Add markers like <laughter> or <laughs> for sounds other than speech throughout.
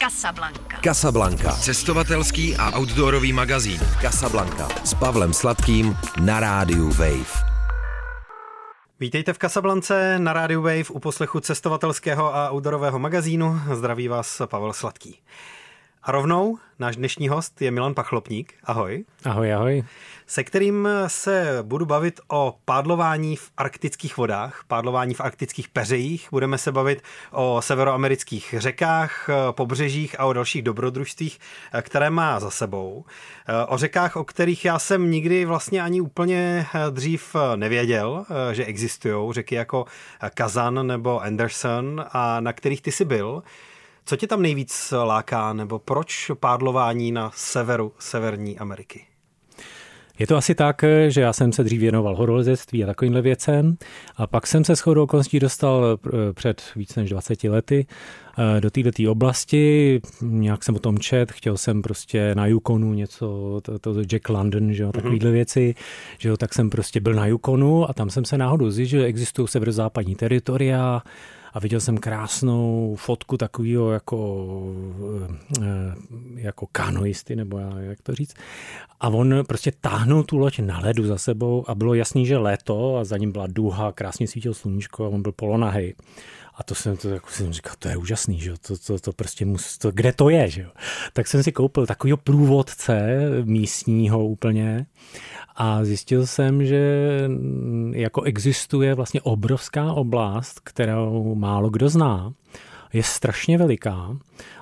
Casablanca. Casablanca. Cestovatelský a outdoorový magazín. Casablanca. S Pavlem Sladkým na rádiu Wave. Vítejte v Kasablance na rádiu Wave u poslechu cestovatelského a outdoorového magazínu. Zdraví vás Pavel Sladký. A rovnou náš dnešní host je Milan Pachlopník. Ahoj. Ahoj, ahoj. Se kterým se budu bavit o pádlování v arktických vodách, pádlování v arktických peřejích. Budeme se bavit o severoamerických řekách, pobřežích a o dalších dobrodružstvích, které má za sebou. O řekách, o kterých já jsem nikdy vlastně ani úplně dřív nevěděl, že existují. Řeky jako Kazan nebo Anderson a na kterých ty jsi byl. Co tě tam nejvíc láká, nebo proč pádlování na severu Severní Ameriky? Je to asi tak, že já jsem se dřív věnoval horolezectví a takovýmhle věcem a pak jsem se shodou okolností dostal eh, před víc než 20 lety eh, do této oblasti, nějak jsem o tom čet, chtěl jsem prostě na Yukonu něco, to, to Jack London, že jo, takovýhle mm-hmm. věci, že jo, tak jsem prostě byl na Yukonu a tam jsem se náhodou zjistil, že existují severozápadní teritoria, a viděl jsem krásnou fotku takového jako, eh, jako kanoisty, nebo jak to říct. A on prostě táhnul tu loď na ledu za sebou a bylo jasný, že léto a za ním byla duha, krásně svítil sluníčko a on byl polonahej. A to jsem to jako jsem říkal, to je úžasný, že To, to, to prostě mus, to, kde to je, že jo? Tak jsem si koupil takového průvodce místního úplně a zjistil jsem, že jako existuje vlastně obrovská oblast, kterou málo kdo zná, je strašně veliká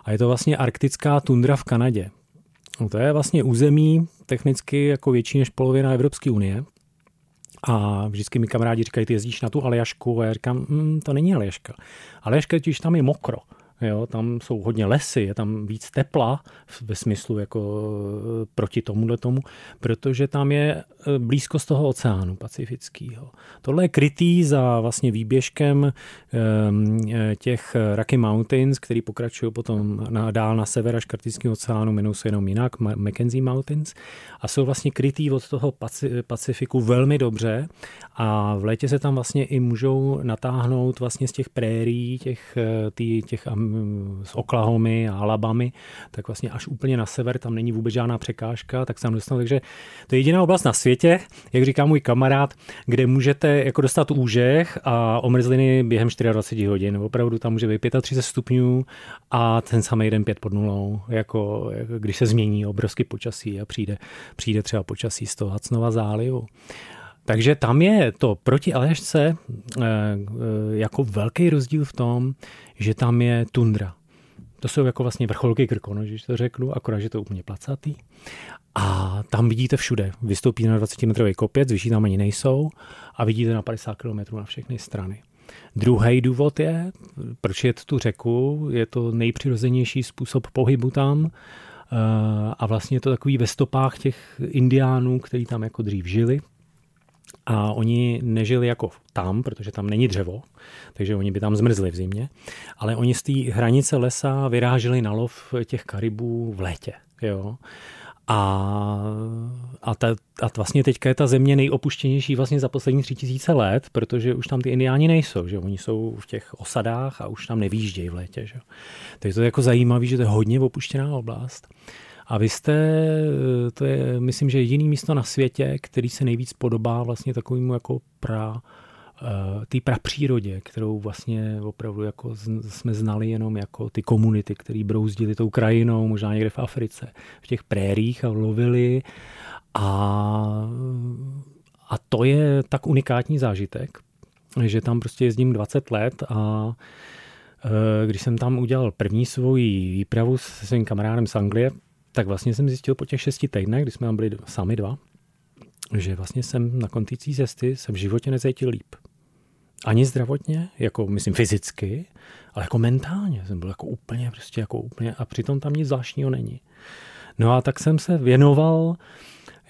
a je to vlastně arktická tundra v Kanadě. No to je vlastně území technicky jako větší než polovina Evropské unie. A vždycky mi kamarádi říkají, ty jezdíš na tu Aljašku a já říkám, mm, to není Aljaška. Aljaška, když tam je mokro. Jo, tam jsou hodně lesy, je tam víc tepla ve smyslu jako e, proti tomuhle tomu, protože tam je blízkost toho oceánu pacifického. Tohle je krytý za vlastně výběžkem e, těch Rocky Mountains, který pokračují potom na, dál na sever až Kartického oceánu, jmenují se jenom jinak, Mackenzie Mountains a jsou vlastně krytý od toho Pacifiku velmi dobře a v létě se tam vlastně i můžou natáhnout vlastně z těch prérií, těch, tý, těch z Oklahomy a Alabamy, tak vlastně až úplně na sever, tam není vůbec žádná překážka, tak jsem dostal. Takže to je jediná oblast na světě, jak říká můj kamarád, kde můžete jako dostat úžeh a omrzliny během 24 hodin. Opravdu tam může být 35 stupňů a ten samý den 5 pod nulou, jako, jako když se změní obrovský počasí a přijde, přijde třeba počasí z toho Hacnova zálivu. Takže tam je to proti Aljašce eh, eh, jako velký rozdíl v tom, že tam je tundra. To jsou jako vlastně vrcholky Krkono, když to řeknu, akorát, že to je úplně placatý. A tam vidíte všude. Vystoupíte na 20 metrový kopec, vyšší tam ani nejsou a vidíte na 50 km na všechny strany. Druhý důvod je, proč je tu řeku, je to nejpřirozenější způsob pohybu tam eh, a vlastně je to takový ve stopách těch indiánů, kteří tam jako dřív žili, a oni nežili jako tam, protože tam není dřevo, takže oni by tam zmrzli v zimě, ale oni z té hranice lesa vyráželi na lov těch karibů v létě. Jo? A, a, ta, a vlastně teďka je ta země nejopuštěnější vlastně za poslední tři tisíce let, protože už tam ty indiáni nejsou, že oni jsou v těch osadách a už tam nevýjíždějí v létě. Že? Takže to je jako zajímavé, že to je hodně opuštěná oblast. A vy jste, eh, to je, myslím, že jediný místo na světě, který se nejvíc podobá vlastně takovému jako pra, eh, té prapřírodě, kterou vlastně opravdu jako jsme znali jenom jako ty komunity, které brouzdili tou krajinou, možná někde v Africe, v těch prérích a lovili. A, a to je tak unikátní zážitek, že tam prostě jezdím 20 let a eh, když jsem tam udělal první svoji výpravu se svým kamarádem z Anglie, tak vlastně jsem zjistil po těch šesti týdnech, kdy jsme tam byli sami dva, že vlastně jsem na konci cesty jsem v životě necítil líp. Ani zdravotně, jako myslím fyzicky, ale jako mentálně. Jsem byl jako úplně, prostě jako úplně, a přitom tam nic zvláštního není. No a tak jsem se věnoval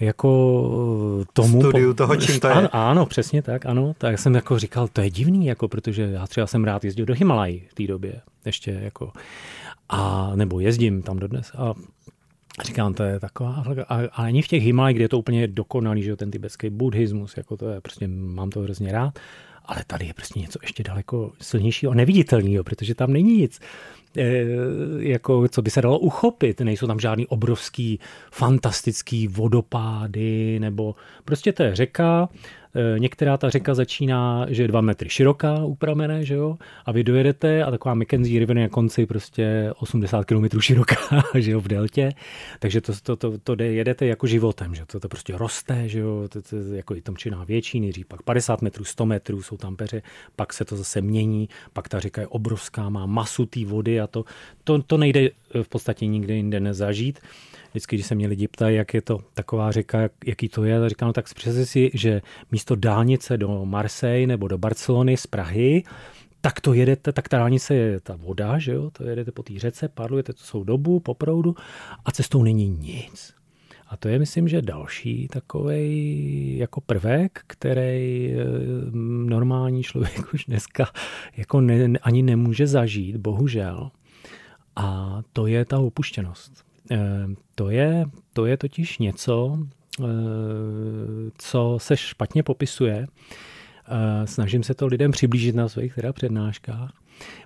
jako tomu... Studiu toho, čím to je. Ano, ano, přesně tak, ano. Tak jsem jako říkal, to je divný, jako, protože já třeba jsem rád jezdil do Himalají v té době, ještě jako, a nebo jezdím tam dodnes. A Říkám, to je taková, ale ani v těch Himalajích, kde je to úplně dokonalý, že ten tibetský buddhismus, jako to je, prostě mám to hrozně rád, ale tady je prostě něco ještě daleko silnějšího a neviditelného, protože tam není nic. Jako, co by se dalo uchopit. Nejsou tam žádný obrovský, fantastický vodopády, nebo prostě to je řeka, Eh, některá ta řeka začíná, že je dva metry široká u pramene, že jo, a vy dojedete a taková Mackenzie River na konci prostě 80 km široká, <laughs> že jo, v deltě, takže to, to, to, to jedete jako životem, že to, to prostě roste, že jo, to, to, jako je tomčina větší, nejdřív pak 50 metrů, 100 metrů jsou tam peře, pak se to zase mění, pak ta řeka je obrovská, má masu té vody a to, to, to nejde v podstatě nikde jinde nezažít vždycky, když se mě lidi ptají, jak je to taková řeka, jak, jaký to je, tak říkám, no tak představte si, že místo dálnice do Marseille nebo do Barcelony z Prahy, tak to jedete, tak ta dálnice je ta voda, že jo, to jedete po té řece, padlujete to svou dobu po proudu a cestou není nic. A to je, myslím, že další takový jako prvek, který eh, normální člověk už dneska jako ne, ani nemůže zažít, bohužel. A to je ta opuštěnost. Eh, to je, to je totiž něco, eh, co se špatně popisuje. Eh, snažím se to lidem přiblížit na svých teda přednáškách.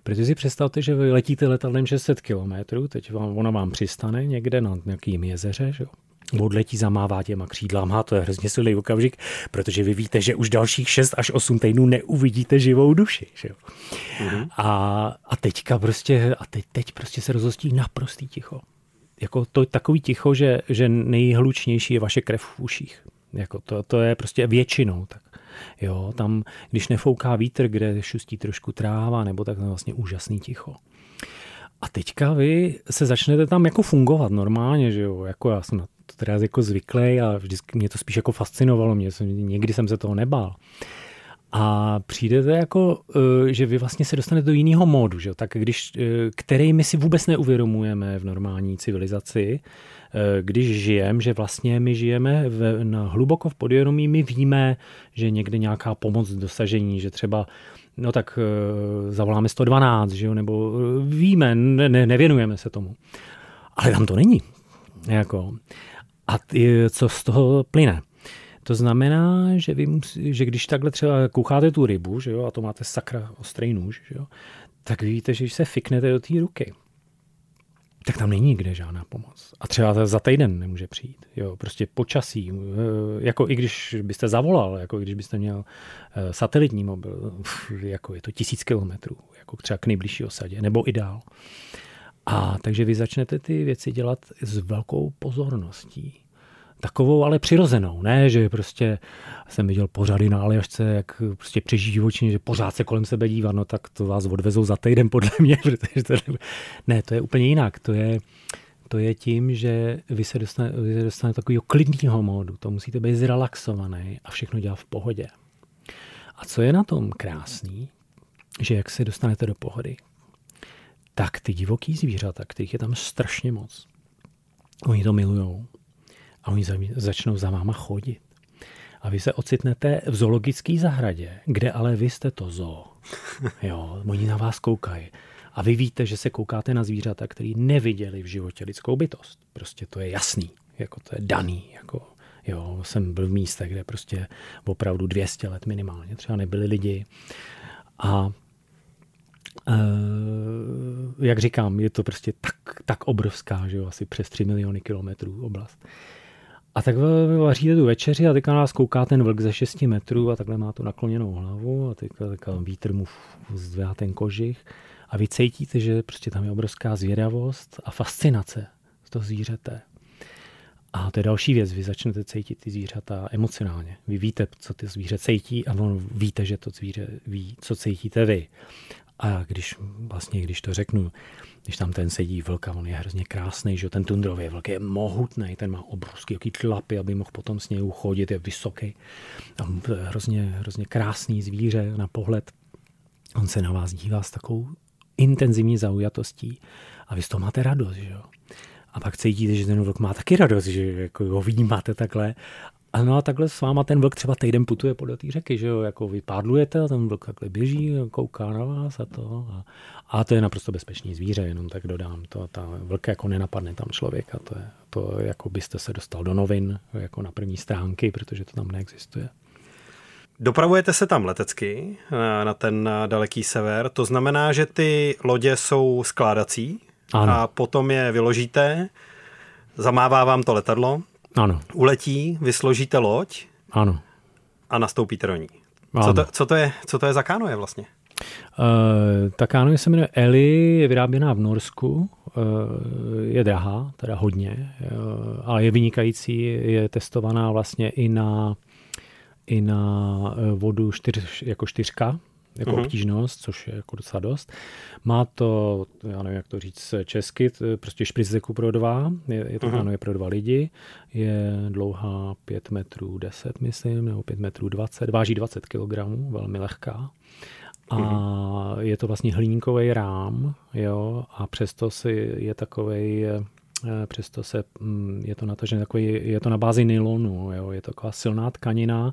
Protože si představte, že vy letíte letadlem 600 km, teď vám, ona vám přistane někde na nějakým jezeře, že? Odletí, zamává těma křídlama, to je hrozně silný okamžik, protože vy víte, že už dalších 6 až 8 týdnů neuvidíte živou duši. Že jo? Mm-hmm. A, a teďka prostě, a teď, teď prostě se rozhostí naprostý ticho jako to takový ticho, že, že nejhlučnější je vaše krev v uších. Jako to, to je prostě většinou. Tak. Jo, tam, když nefouká vítr, kde šustí trošku tráva, nebo tak to je vlastně úžasný ticho. A teďka vy se začnete tam jako fungovat normálně, že jo, jako já jsem na to teda jako zvyklý a vždycky mě to spíš jako fascinovalo, mě někdy jsem se toho nebál. A přijdete jako, eh, že vy vlastně se dostanete do jiného módu, že? tak když, eh, který my si vůbec neuvědomujeme v normální civilizaci, eh, když žijeme, že vlastně my žijeme v, na hluboko v podvědomí, my víme, že někde nějaká pomoc dosažení, že třeba no tak zavoláme 112, že jo? nebo víme, ne, nevěnujeme se tomu. Ale tam to není. Jako. A ty, co z toho plyne? To znamená, že, vy musí, že když takhle třeba koucháte tu rybu, že jo, a to máte sakra ostrý nůž, že jo, tak víte, že když se fiknete do té ruky, tak tam není nikde žádná pomoc. A třeba za týden nemůže přijít. Jo, prostě počasí, eh, jako i když byste zavolal, jako i když byste měl eh, satelitní mobil, jako je to tisíc kilometrů, jako třeba k nejbližší osadě, nebo i dál. A takže vy začnete ty věci dělat s velkou pozorností takovou ale přirozenou, ne, že prostě jsem viděl pořady na Aljašce, jak prostě živočině, že pořád se kolem sebe dívá, no tak to vás odvezou za týden podle mě, <laughs> protože to ne, to je úplně jinak, to je, to je tím, že vy se dostanete, dostanete takového klidného módu, to musíte být zrelaxovaný a všechno dělat v pohodě. A co je na tom krásný, že jak se dostanete do pohody, tak ty divoký zvířata, kterých je tam strašně moc, oni to milujou a oni začnou za váma chodit. A vy se ocitnete v zoologické zahradě, kde ale vy jste to zoo. <laughs> Jo, oni na vás koukají. A vy víte, že se koukáte na zvířata, který neviděli v životě lidskou bytost. Prostě to je jasný, jako to je daný. Jako, jo, jsem byl v místě, kde prostě opravdu 200 let minimálně třeba nebyli lidi. A Uh, jak říkám, je to prostě tak, tak obrovská, že jo, asi přes 3 miliony kilometrů oblast. A tak vaříte tu večeři a teďka nás kouká ten vlk ze 6 metrů a takhle má tu nakloněnou hlavu a teďka, teďka vítr mu zdvihá ten kožich a vy cítíte, že prostě tam je obrovská zvědavost a fascinace z toho zvířete. A to je další věc, vy začnete cítit ty zvířata emocionálně. Vy víte, co ty zvíře cítí a on víte, že to zvíře ví, co cítíte vy. A když vlastně, když to řeknu, když tam ten sedí vlk a on je hrozně krásný, že ten tundrový vlk je mohutný, ten má obrovský jaký tlapy, aby mohl potom s něj chodit, je vysoký. A hrozně, hrozně krásný zvíře na pohled. On se na vás dívá s takovou intenzivní zaujatostí a vy z toho máte radost, že jo. A pak cítíte, že ten vlk má taky radost, že jako ho vnímáte takhle a no a takhle s váma ten vlk třeba týden putuje podle té řeky, že jo, jako vy pádlujete a ten vlk takhle běží, kouká na vás a to. A, a to je naprosto bezpečný zvíře, jenom tak dodám. To, ta vlk jako nenapadne tam člověka, to je, to jako byste se dostal do novin, jako na první stránky, protože to tam neexistuje. Dopravujete se tam letecky na ten daleký sever, to znamená, že ty lodě jsou skládací ano. a potom je vyložíte, zamává vám to letadlo, ano. uletí, vysložíte loď ano. a nastoupíte do ní. Co to, co, to je, co to je za kánoje vlastně? Uh, ta kánoje se jmenuje Eli, je vyráběná v Norsku, uh, je drahá, teda hodně, uh, ale je vynikající, je testovaná vlastně i na, i na vodu čtyř, jako čtyřka, jako uh-huh. obtížnost, což je jako docela dost. Má to, já nevím, jak to říct česky, prostě šprizeku pro dva, je, je to uh-huh. je pro dva lidi, je dlouhá 5 metrů 10, myslím, nebo 5 metrů 20, váží 20 kg, velmi lehká. A uh-huh. je to vlastně hliníkový rám, jo, a přesto si je takovej eh, přesto se, mm, je to natažené takový, je to na bázi nylonu, jo, je to taková silná tkanina,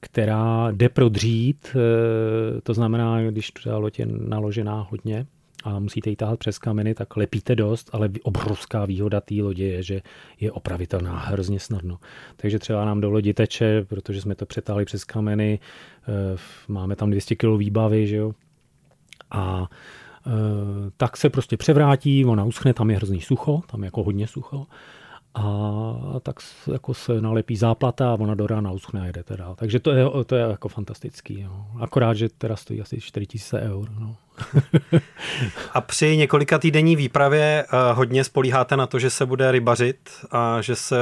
která jde prodřít, eh, to znamená, když ta loď je naložená hodně a musíte ji tahat přes kameny, tak lepíte dost, ale obrovská výhoda té lodě je, že je opravitelná hrozně snadno. Takže třeba nám do lodi teče, protože jsme to přetáhli přes kameny, eh, máme tam 200 kg výbavy, že jo, a eh, tak se prostě převrátí, ona uschne, tam je hrozný sucho, tam je jako hodně sucho a tak jako se nalepí záplata a ona do rána uschne a jedete dál. Takže to je, to je jako fantastický. Jo. Akorát, že teda stojí asi 4000 eur. No. <laughs> a při několika týdenní výpravě uh, hodně spolíháte na to, že se bude rybařit a že se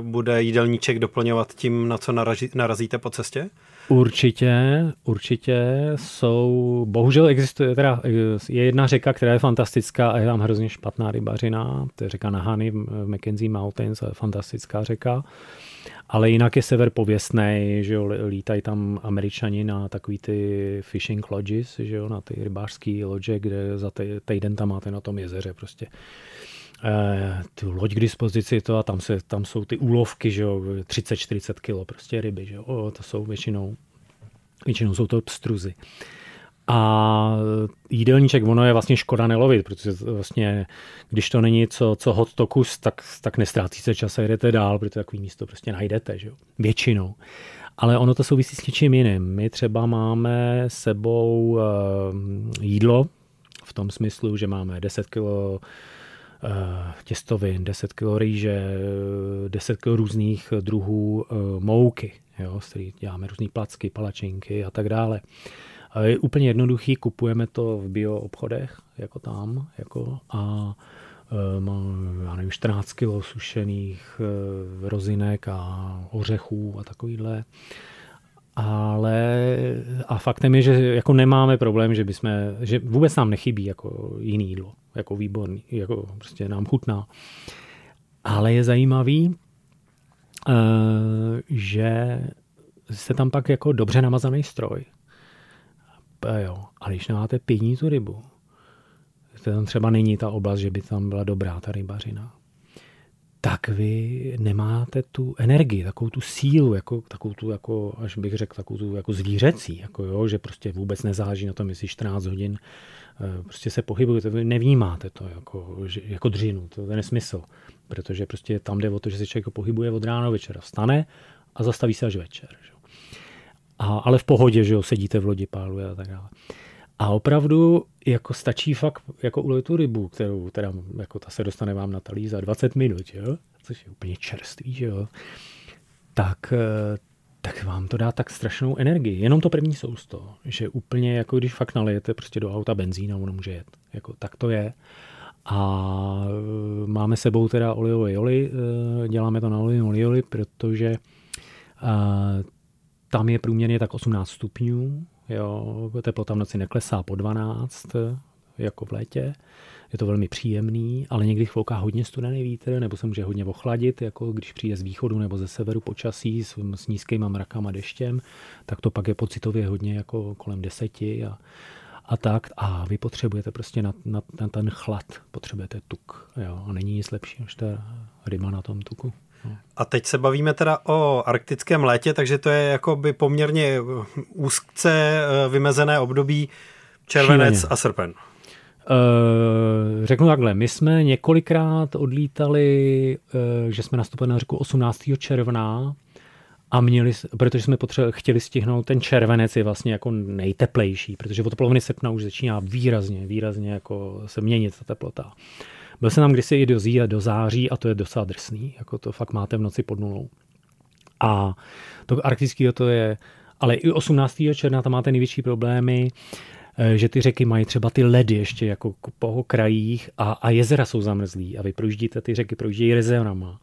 bude jídelníček doplňovat tím, na co narazí, narazíte po cestě? Určitě, určitě jsou, bohužel existuje, teda je jedna řeka, která je fantastická a je tam hrozně špatná rybařina, to je řeka Nahany v Mackenzie Mountains, fantastická řeka, ale jinak je sever pověstný, že jo, lítají tam američani na takový ty fishing lodges, že jo, na ty rybářské lodže, kde za týden tam máte na tom jezeře prostě eh, tu loď k dispozici to a tam, se, tam jsou ty úlovky, že jo, 30-40 kilo prostě ryby, že jo, o, to jsou většinou, většinou jsou to pstruzy. A jídelníček, ono je vlastně škoda nelovit, protože vlastně, když to není co, co hot tokus, tak, tak nestrácíte čas a jedete dál, protože takový místo prostě najdete, že jo? většinou. Ale ono to souvisí s něčím jiným. My třeba máme sebou uh, jídlo, v tom smyslu, že máme 10 kilo Eh, těstovin, 10 kg rýže, 10 kg různých druhů eh, mouky, jo, z kterých děláme různé placky, palačinky a tak dále. Je úplně jednoduchý, kupujeme to v bio obchodech, jako tam, jako a eh, mám, já nevím, 14 kg sušených rozinek a ořechů a takovýhle ale a faktem je, že jako nemáme problém, že bychom, že vůbec nám nechybí jako jiný jídlo, jako výborný, jako prostě nám chutná. Ale je zajímavý, eh, že jste tam pak jako dobře namazaný stroj. A jo, ale když nemáte pění tu rybu, to tam třeba není ta oblast, že by tam byla dobrá ta rybařina, tak vy nemáte tu energii, takovou tu sílu, jako, takovou tu, jako, až bych řekl, takovou tu jako zvířecí, jako jo, že prostě vůbec nezáleží na tom, jestli 14 hodin prostě se pohybujete, vy nevnímáte to jako, jako dřinu, to je nesmysl, protože prostě tam jde o to, že se člověk pohybuje od rána do večera, vstane a zastaví se až večer. Že? A, ale v pohodě, že jo, sedíte v lodi, páluje a tak dále. A opravdu jako stačí fakt jako ulovit tu rybu, kterou teda jako ta se dostane vám na talí za 20 minut, jo? což je úplně čerstvý, že jo? Tak, eh, tak vám to dá tak strašnou energii. Jenom to první sousto, že úplně jako když fakt nalijete prostě do auta benzín a ono může jet. Jako, tak to je. A eh, máme sebou teda olejové oli, eh, děláme to na olejové oli, protože tam je průměrně tak 18 stupňů, Jo, teplota v noci neklesá po 12, jako v létě. Je to velmi příjemný, ale někdy chvilka hodně studený vítr, nebo se může hodně ochladit, jako když přijde z východu nebo ze severu počasí s, s nízkýma mrakama deštěm, tak to pak je pocitově hodně jako kolem deseti a, a tak. A vy potřebujete prostě na, na, na ten chlad, potřebujete tuk. Jo, a není nic lepšího než ta ryba na tom tuku. A teď se bavíme teda o arktickém létě, takže to je jakoby poměrně úzce eh, vymezené období červenec Šíleně. a srpen. Uh, řeknu takhle, my jsme několikrát odlítali, uh, že jsme nastoupili na řeku 18. června a měli, protože jsme potřebovali, chtěli stihnout ten červenec je vlastně jako nejteplejší, protože od poloviny srpna už začíná výrazně, výrazně jako se měnit ta teplota. Byl jsem tam kdysi i do, zí, do září a to je docela drsný, jako to fakt máte v noci pod nulou. A to arktický to je, ale i 18. června tam máte největší problémy, eh, že ty řeky mají třeba ty ledy ještě jako po krajích a, a jezera jsou zamrzlý a vy projíždíte ty řeky, projíždějí jezerama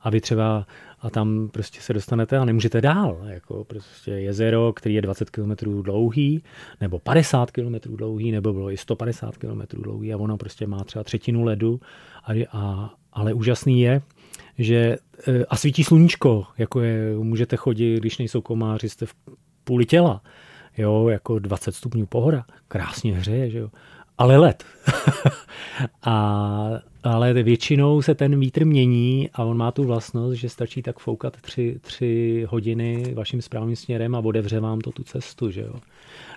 a vy třeba a tam prostě se dostanete a nemůžete dál. Jako prostě jezero, který je 20 km dlouhý, nebo 50 km dlouhý, nebo bylo i 150 km dlouhý a ono prostě má třeba třetinu ledu. A, a, ale úžasný je, že e, a svítí sluníčko, jako je, můžete chodit, když nejsou komáři, jste v půli těla, jo, jako 20 stupňů pohoda, krásně hřeje, že jo, ale led. <laughs> a ale většinou se ten vítr mění a on má tu vlastnost, že stačí tak foukat tři, tři hodiny vaším správným směrem a odevře vám to tu cestu, že jo.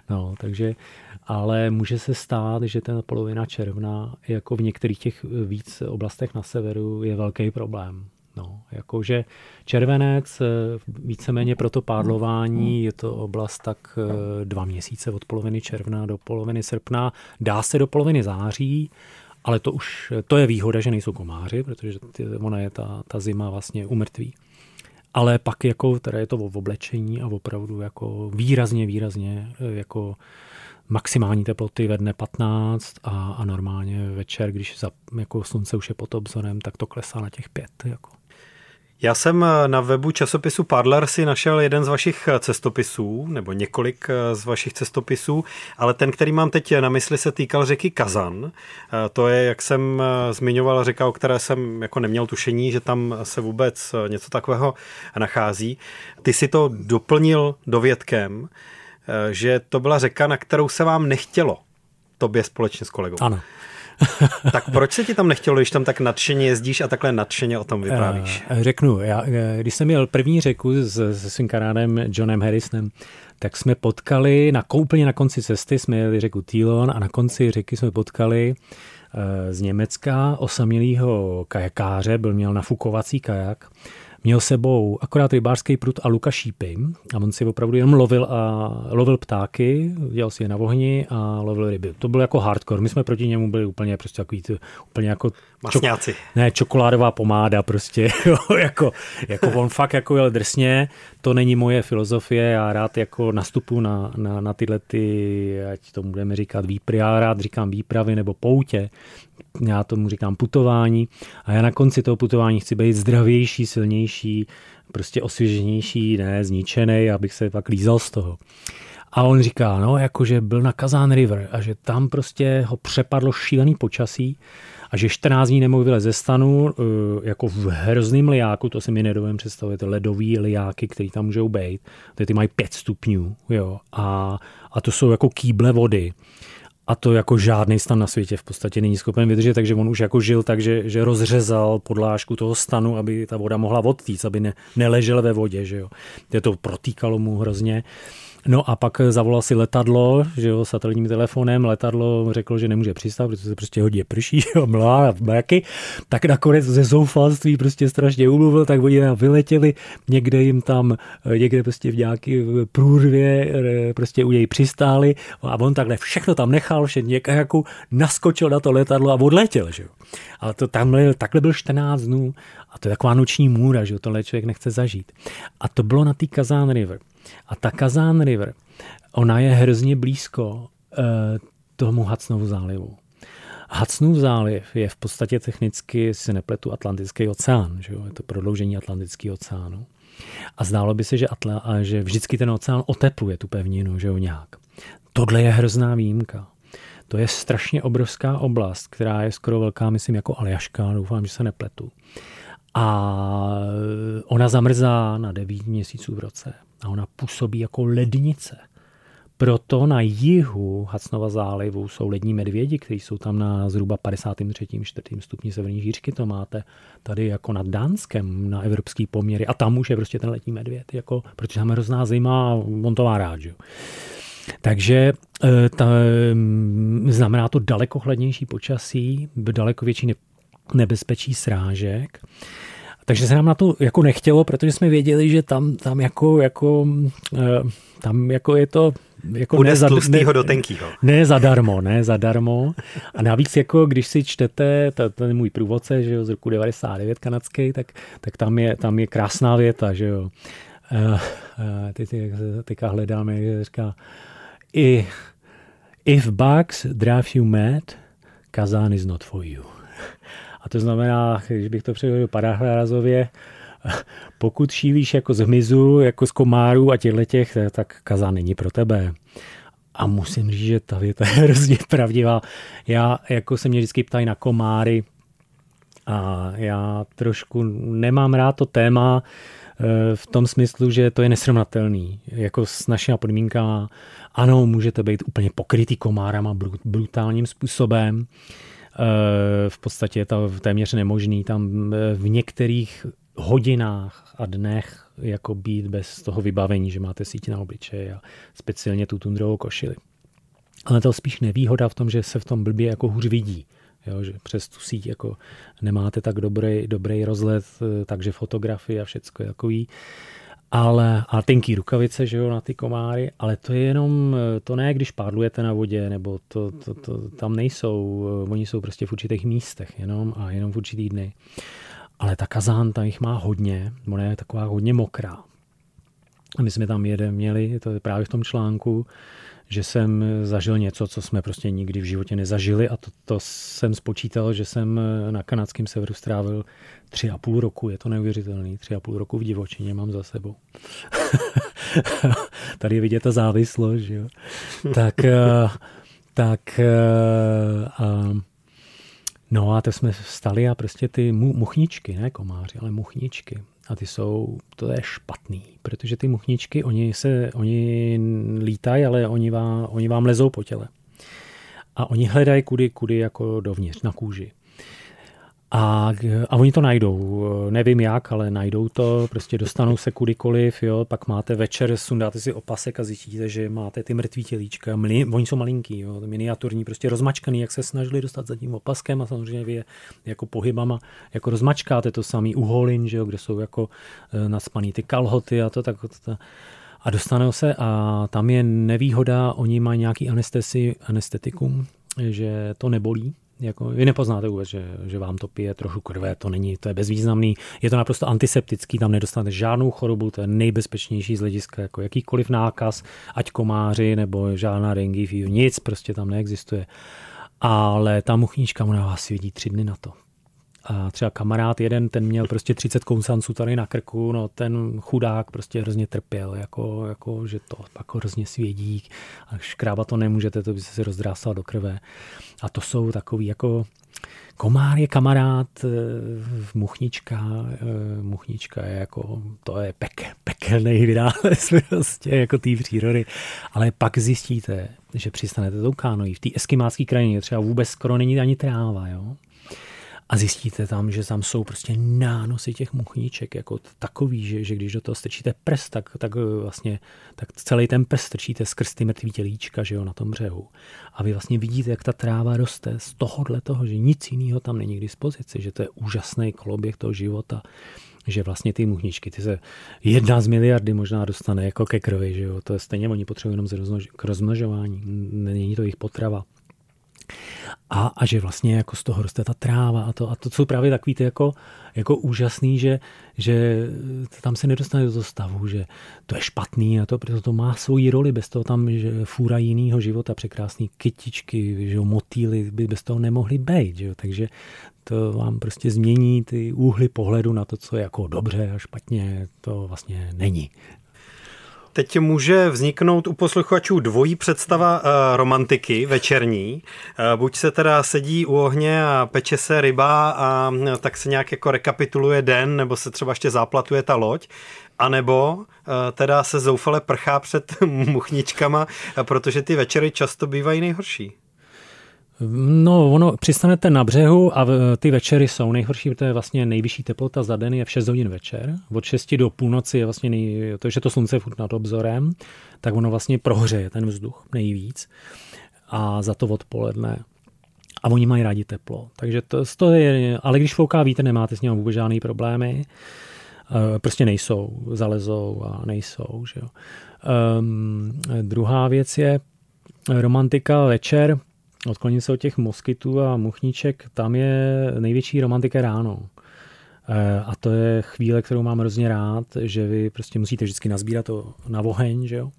No, takže, ale může se stát, že ten polovina června, jako v některých těch víc oblastech na severu, je velký problém. No, jakože červenec, víceméně pro to pádlování, je to oblast tak eh, dva měsíce od poloviny června do poloviny srpna, dá se do poloviny září, ale to už, to je výhoda, že nejsou komáři, protože ty, ona je ta, ta zima vlastně umrtví. Ale pak jako, teda je to v oblečení a opravdu jako výrazně, výrazně jako maximální teploty ve dne 15 a, a normálně večer, když za, jako slunce už je pod obzorem, tak to klesá na těch pět. Jako. Já jsem eh, na webu časopisu Parler si našel jeden z vašich eh, cestopisů, nebo několik eh, z vašich cestopisů, ale ten, který mám teď na mysli, se týkal řeky Kazan. To je, jak jsem zmiňoval, řeka, o které jsem jako neměl tušení, že tam se vůbec něco takového nachází. Ty si to doplnil dovědkem, že to byla řeka, na kterou se vám nechtělo tobě společně s kolegou. Ano. <laughs> tak proč se ti tam nechtělo, když tam tak nadšeně jezdíš a takhle nadšeně o tom vyprávíš? Uh, řeknu, já, eh, když jsem měl první řeku s, se svým kamarádem Johnem Harrisonem, tak jsme potkali, na, úplně na konci cesty jsme jeli řeku Týlon a na konci řeky jsme potkali uh, z Německa osamělého kajakáře, byl měl nafukovací kajak Měl sebou akorát rybářský prut a luka šípy a on si opravdu jenom lovil a lovil ptáky, dělal si je na ohni a lovil ryby. To byl jako hardcore. My jsme proti němu byli úplně prostě takový, úplně jako Masňáci. Čok, ne, čokoládová pomáda prostě, <laughs> jako, jako on fakt jako jel drsně, to není moje filozofie, já rád jako nastupu na, na, na tyhle ty, ať tomu budeme říkat výpry, já rád říkám výpravy nebo poutě, já tomu říkám putování a já na konci toho putování chci být zdravější, silnější, prostě osvěženější, ne zničený, abych se pak lízal z toho. A on říká, no, jakože byl na Kazán River a že tam prostě ho přepadlo šílený počasí a že 14 dní nemohl vylez ze stanu, eh, jako v hrozným liáku, to si mi nedovím představit, ledový liáky, který tam můžou být, ty mají 5 stupňů, jo, a, a to jsou jako kýble vody a to jako žádný stan na světě v podstatě není schopen vydržet, takže on už jako žil tak, že, že rozřezal podlážku toho stanu, aby ta voda mohla odtýct, aby ne, neležel ve vodě, že jo. To protýkalo mu hrozně. No a pak zavolal si letadlo, že jo, satelitním telefonem, letadlo řeklo, že nemůže přistát, protože se prostě hodně prší, <laughs> jo, mlá mraky, tak nakonec ze zoufalství prostě strašně umluvil, tak oni vyletěli, někde jim tam, někde prostě v nějaký průrvě eh, prostě u něj přistáli a on takhle všechno tam nechal, že jako naskočil na to letadlo a odletěl, že jo. Ale to tam takhle byl 14 dnů a to je taková noční můra, že jo, tohle člověk nechce zažít. A to bylo na té Kazán River. A ta Kazán River, ona je hrozně blízko uh, tomu Hudsonův zálivu. Hudsonův záliv je v podstatě technicky, si nepletu, Atlantický oceán. Že jo? Je to prodloužení Atlantického oceánu. A zdálo by se, že, Atla, že vždycky ten oceán otepluje tu pevninu, že jo, nějak. Tohle je hrozná výjimka. To je strašně obrovská oblast, která je skoro velká, myslím, jako Aljaška, doufám, že se nepletu. A ona zamrzá na 9 měsíců v roce a ona působí jako lednice. Proto na jihu Hacnova zálivu jsou lední medvědi, kteří jsou tam na zhruba 53. 4. stupni severní říčky. To máte tady jako nad Dánskem na evropský poměry. A tam už je prostě ten letní medvěd, jako, protože tam je hrozná zima a on to má rád. Že? Takže eh, ta, mm, znamená to daleko chladnější počasí, daleko větší nebezpečí srážek. Takže se nám na to jako nechtělo, protože jsme věděli, že tam, tam jako, jako, tam jako je to jako Bude ne, z tlustýho do tenkýho. Ne zadarmo, ne zadarmo. A navíc, jako když si čtete, to, to je můj průvodce, že jo, z roku 99 kanadský, tak, tak tam, je, tam je krásná věta, že jo. Uh, uh, teď, teďka hledáme, že říká, I, if bugs drive you mad, Kazán is not for you. A to znamená, když bych to převedl parafrázově, <laughs> pokud šívíš jako z hmyzu, jako z komárů a těchto těch, tak Kazán není pro tebe. A musím říct, že ta věta je <laughs> hrozně pravdivá. Já jako se mě vždycky ptají na komáry a já trošku nemám rád to téma eh, v tom smyslu, že to je nesrovnatelný. Jako s našimi podmínkami, ano, můžete být úplně pokrytý komárama brutálním způsobem, v podstatě je to téměř nemožný. Tam eh, v některých hodinách a dnech jako být bez toho vybavení, že máte síť na obličeji a speciálně tu tundrovou košili. Ale to spíš nevýhoda v tom, že se v tom blbě jako hůř vidí. Jo, že přes tu síť jako nemáte tak dobrý, dobrý rozhled, takže fotografie a všecko takový. Ale, a tenký rukavice, že jo, na ty komáry, ale to je jenom, to ne, když pádlujete na vodě, nebo to, to, to, tam nejsou, oni jsou prostě v určitých místech jenom a jenom v určitý dny. Ale ta kazán, ta jich má hodně, ona je taková hodně mokrá. A my jsme tam jeden měli, to je právě v tom článku, že jsem zažil něco, co jsme prostě nikdy v životě nezažili a to, to jsem spočítal, že jsem na kanadském severu strávil tři a půl roku, je to neuvěřitelný, tři a půl roku v divočině mám za sebou. <laughs> Tady je vidět ta závislost, že jo. <laughs> tak, eh, tak eh, a, No a to jsme vstali a prostě ty mu, muchničky, ne komáři, ale muchničky. A ty jsou, to je špatný, protože ty muchničky, oni se, oni lítají, ale oni vám, oni vám lezou po těle. A oni hledají kudy, kudy jako dovnitř, na kůži. A, a oni to najdou. Nevím jak, ale najdou to, prostě dostanou se kudykoliv, jo, pak máte večer, sundáte si opasek a zjistíte, že máte ty mrtvý tělíčka. Mli, oni jsou malinký, jo, miniaturní, prostě rozmačkaný, jak se snažili dostat za tím opaskem a samozřejmě vy je jako pohybama jako rozmačkáte to samý u holin, že jo, kde jsou jako e, naspaný ty kalhoty a to tak. To, a dostanou se a tam je nevýhoda, oni mají nějaký anestesi, anestetikum, že to nebolí, jako, vy nepoznáte vůbec, že, že vám to pije trochu krve, to není, to je bezvýznamný. Je to naprosto antiseptický, tam nedostanete žádnou chorobu, to je nejbezpečnější z hlediska jako jakýkoliv nákaz, ať komáři nebo žádná dengue nic prostě tam neexistuje. Ale ta muchnička, ona vás vidí tři dny na to. A třeba kamarád jeden, ten měl prostě 30 kousanců tady na krku, no ten chudák prostě hrozně trpěl, jako, jako že to pak hrozně svědí a škrábat to nemůžete, to by se si rozdrásal do krve. A to jsou takový jako komár je kamarád, eh, muchnička, eh, muchnička je jako, to je pek, pekelný vynález <laughs> prostě jako té přírody. Ale pak zjistíte, že přistanete tou kánojí. V té eskimácké krajině třeba vůbec skoro není ani tráva, jo? A zjistíte tam, že tam jsou prostě nánosy těch muchníček jako takový, že, že když do toho strčíte prst, tak, tak eh, vlastně tak celý ten prst strčíte skrz ty mrtvý tělíčka, že jo, na tom břehu. A vy vlastně vidíte, jak ta tráva roste z tohohle toho, že nic jiného tam není k dispozici, že to je úžasný koloběh toho života že vlastně ty muchničky, ty se jedna z miliardy možná dostane jako ke krvi, že jo, to je stejně, oni potřebují jenom k rozmnožování, není to jejich potrava a, a že vlastně jako z toho roste ta tráva a to, a to jsou právě takový ty jako, jako úžasný, že, že tam se nedostane do toho stavu, že to je špatný a to, proto to má svoji roli, bez toho tam že fůra jinýho života, překrásný kytičky, že motýly by bez toho nemohly být, že jo? takže to vám prostě změní ty úhly pohledu na to, co je jako dobře a špatně, to vlastně není. Teď může vzniknout u posluchačů dvojí představa uh, romantiky večerní. Uh, buď se teda sedí u ohně a peče se ryba a uh, tak se nějak jako rekapituluje den, nebo se třeba ještě záplatuje ta loď, anebo teda se zoufale prchá před <laughs> muchničkama, protože ty večery často bývají nejhorší. No, ono, přistanete na břehu a ty večery jsou nejhorší, protože vlastně nejvyšší teplota za den je v 6 hodin večer. Od 6 do půlnoci je vlastně, nej, to, že to slunce je furt nad obzorem, tak ono vlastně prohřeje ten vzduch nejvíc. A za to odpoledne a oni mají rádi teplo. Takže to, to je, ale když fouká vítr, nemáte s ním vůbec žádný problémy. Eh, prostě nejsou, zalezou a nejsou. Že jo. Um, druhá věc je romantika večer, odkloním se od těch moskytů a muchníček, tam je největší romantika ráno. Eh, a to je chvíle, kterou mám hrozně rád, že vy prostě musíte vždycky nazbírat to na oheň, že jo?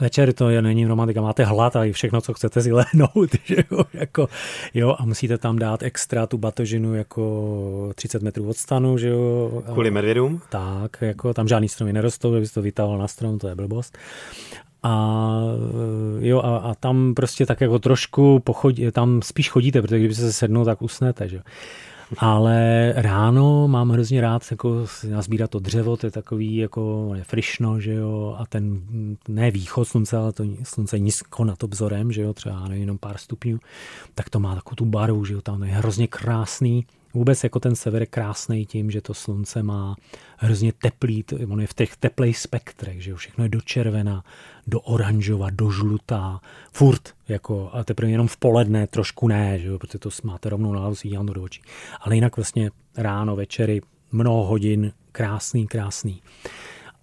Večer to je, není romantika, máte hlad a i všechno, co chcete si <laughs> lehnout, že jo, jako, jo, a musíte tam dát extra tu batožinu jako 30 metrů od stanu, že jo. Kvůli medvědům? Tak, jako tam žádný stromy nerostou, kdybyste to vytahoval na strom, to je blbost. A jo, a, a tam prostě tak jako trošku pochodí, tam spíš chodíte, protože kdyby se sednou, tak usnete, že. Ale ráno mám hrozně rád jako nazbírat to dřevo, to je takový jako je frišno, že jo, a ten ne východ slunce, ale to slunce nízko nad obzorem, že jo, třeba jenom pár stupňů, tak to má takovou tu barvu, že jo, tam je hrozně krásný Vůbec jako ten sever je krásný tím, že to slunce má hrozně teplý, on je v těch teplých spektrech, že všechno je do červena, do oranžova, do žlutá, furt, jako, a teprve jenom v poledne trošku ne, že jo, protože to máte rovnou na to do očí. Ale jinak vlastně ráno, večery, mnoho hodin, krásný, krásný.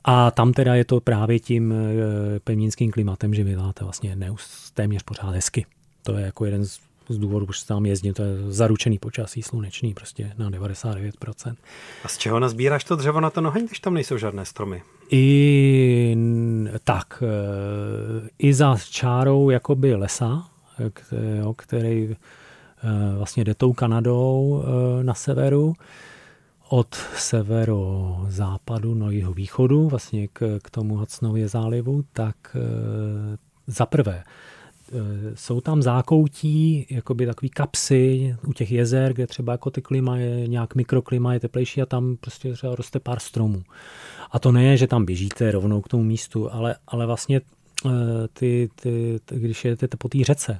A tam teda je to právě tím e, pevninským klimatem, že vydáte vlastně neus, téměř pořád hezky. To je jako jeden z z důvodu, že tam jezdím, to je zaručený počasí slunečný prostě na 99%. A z čeho nazbíráš to dřevo na to noheň, když tam nejsou žádné stromy? I tak, e, i za čárou jakoby lesa, který e, vlastně jde tou Kanadou e, na severu, od severozápadu na jeho východu, vlastně k, k tomu Hudsonově zálivu, tak za prvé jsou tam zákoutí, jakoby takový kapsy u těch jezer, kde třeba jako ty klima je, nějak mikroklima je teplejší a tam prostě třeba roste pár stromů. A to ne, že tam běžíte rovnou k tomu místu, ale, ale vlastně eh, ty, ty, ty, když jedete po té řece,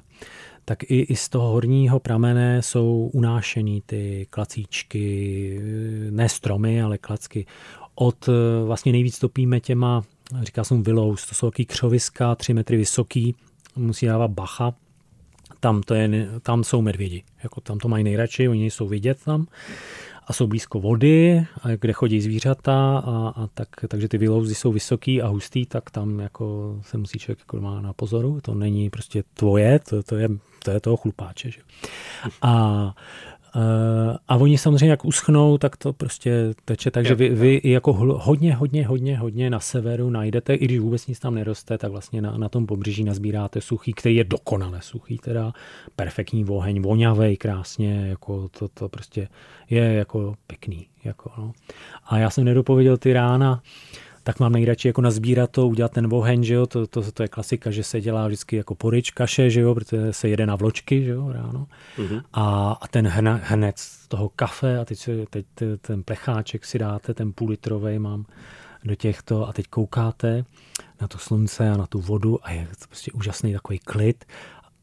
tak i, i z toho horního pramene jsou unášený ty klacíčky, ne stromy, ale klacky. Od eh, vlastně nejvíc topíme těma, říká jsem willows, to jsou taky křoviska, tři metry vysoký, musí dávat bacha, tam, to je, tam jsou medvědi. Jako tam to mají nejradši, oni jsou vidět tam a jsou blízko vody, kde chodí zvířata, a, a tak, takže ty vylouzy jsou vysoký a hustý, tak tam jako se musí člověk jako má na pozoru. To není prostě tvoje, to, to, je, to je toho chlupáče. Že? A a oni samozřejmě, jak uschnou, tak to prostě teče. Takže vy, vy jako hodně, hodně, hodně, hodně na severu najdete, i když vůbec nic tam neroste, tak vlastně na, na tom pobřeží nazbíráte suchý, který je dokonale suchý, teda perfektní oheň, voňavej, krásně, jako to, to prostě je jako pěkný. Jako, no. A já jsem nedopověděl ty rána, tak mám nejradši jako nazbírat to, udělat ten oheň, že jo, to, to, to je klasika, že se dělá vždycky jako porič, kaše, že jo, protože se jede na vločky, že jo, ráno. Mm-hmm. A, a ten hne, hned z toho kafe a teď, si, teď ten plecháček si dáte, ten půl litrový mám do těchto a teď koukáte na to slunce a na tu vodu a je to prostě úžasný takový klid